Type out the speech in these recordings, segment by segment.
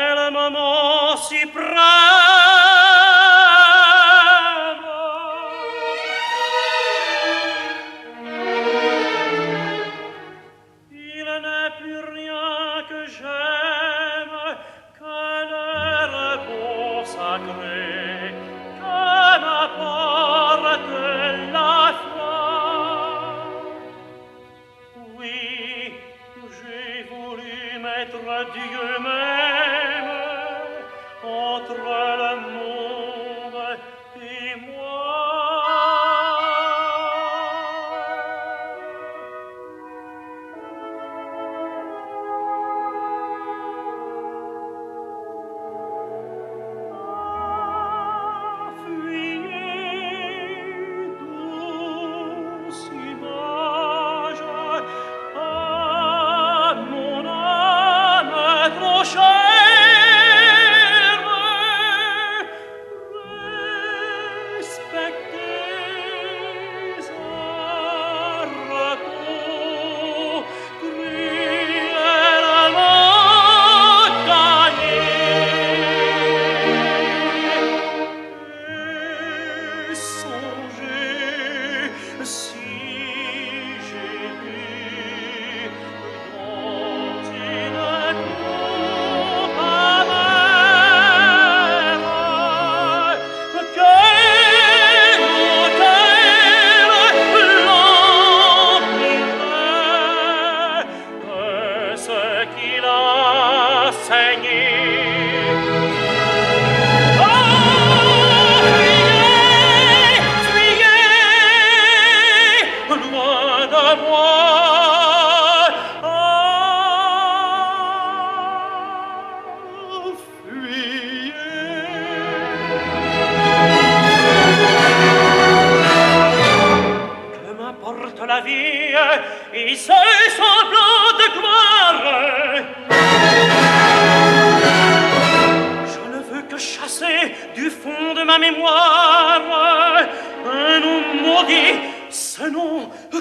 ciel maman si prend Lord. Fuyez. Que m'importe la vie et ce semblant de gloire. Je ne veux que chasser du fond de ma mémoire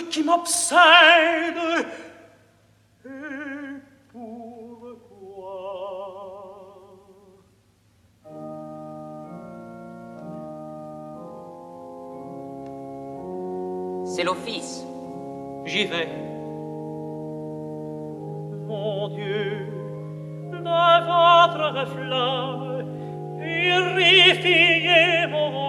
qui m'obsède. Et pourquoi C'est l'office. J'y vais. Mon Dieu, de votre flamme, purifiez mon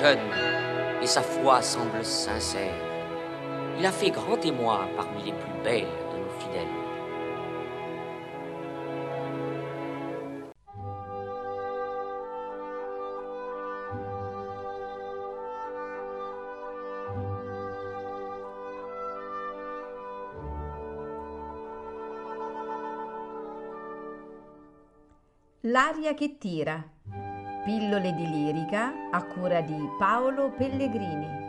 jeune et sa foi semble sincère. Il a fait grand témoin parmi les plus belles de nos fidèles. L'aria che tira. Pillole di lirica a cura di Paolo Pellegrini.